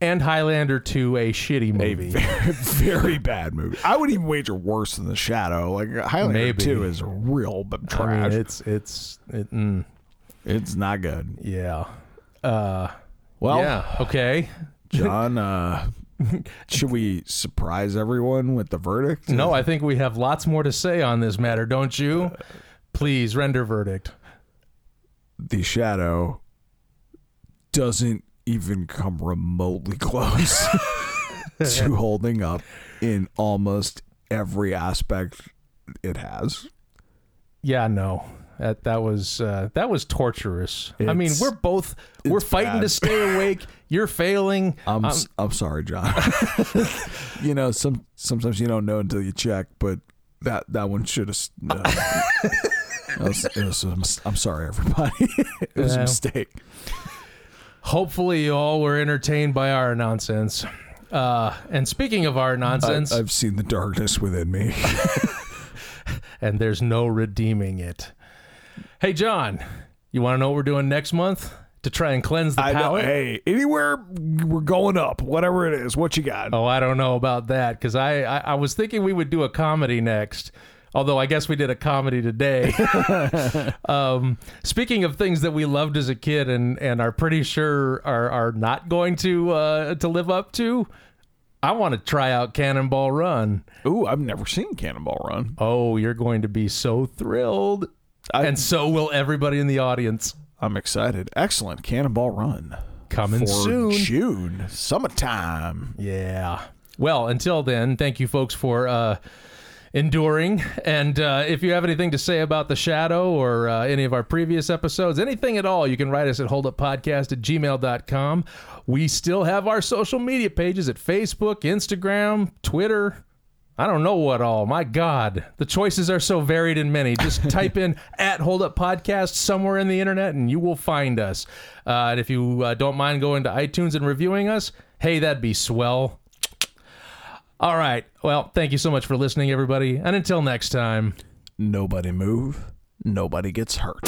and Highlander 2 a shitty A movie. very, very bad movie. I would even wager worse than The Shadow. Like Highlander Maybe. 2 is real but I trash. mean, it's it's it, mm, it's not good. yeah. Uh, Well, yeah. Okay. John, uh, should we surprise everyone with the verdict? No, I think we have lots more to say on this matter, don't you? Please render verdict. The Shadow doesn't even come remotely close to holding up in almost every aspect it has. Yeah, no. That that was uh, that was torturous. I mean, It's- we're both we're fighting to stay awake. You're failing. I'm Um, s- I'm sorry, John. you know, some sometimes you don't know until you check, but that that one should have. Uh, it was, it was a mis- I'm sorry, everybody. it was Yeah. a mistake. hopefully, you all were entertained by our nonsense. Uh, and speaking of our I, nonsense, I've seen the darkness within me. and there's no redeeming it. Hey, John, you want to know what we're doing next month to try and cleanse the I know. palate? Hey, anywhere we're going up, whatever it is, what you got? Oh, I don't know about that because I, I I was thinking we would do a comedy next. Although I guess we did a comedy today. um, speaking of things that we loved as a kid and, and are pretty sure are, are not going to uh, to live up to, I want to try out Cannonball Run. Ooh, I've never seen Cannonball Run. Oh, you're going to be so thrilled, I- and so will everybody in the audience. I'm excited. Excellent, Cannonball Run Coming soon. June, summertime. Yeah. Well, until then, thank you folks for uh, enduring. And uh, if you have anything to say about The Shadow or uh, any of our previous episodes, anything at all, you can write us at holduppodcast at gmail.com. We still have our social media pages at Facebook, Instagram, Twitter. I don't know what all. My God, the choices are so varied and many. Just type in at Hold Up Podcast somewhere in the internet and you will find us. Uh, and if you uh, don't mind going to iTunes and reviewing us, hey, that'd be swell. All right. Well, thank you so much for listening, everybody. And until next time. Nobody move. Nobody gets hurt.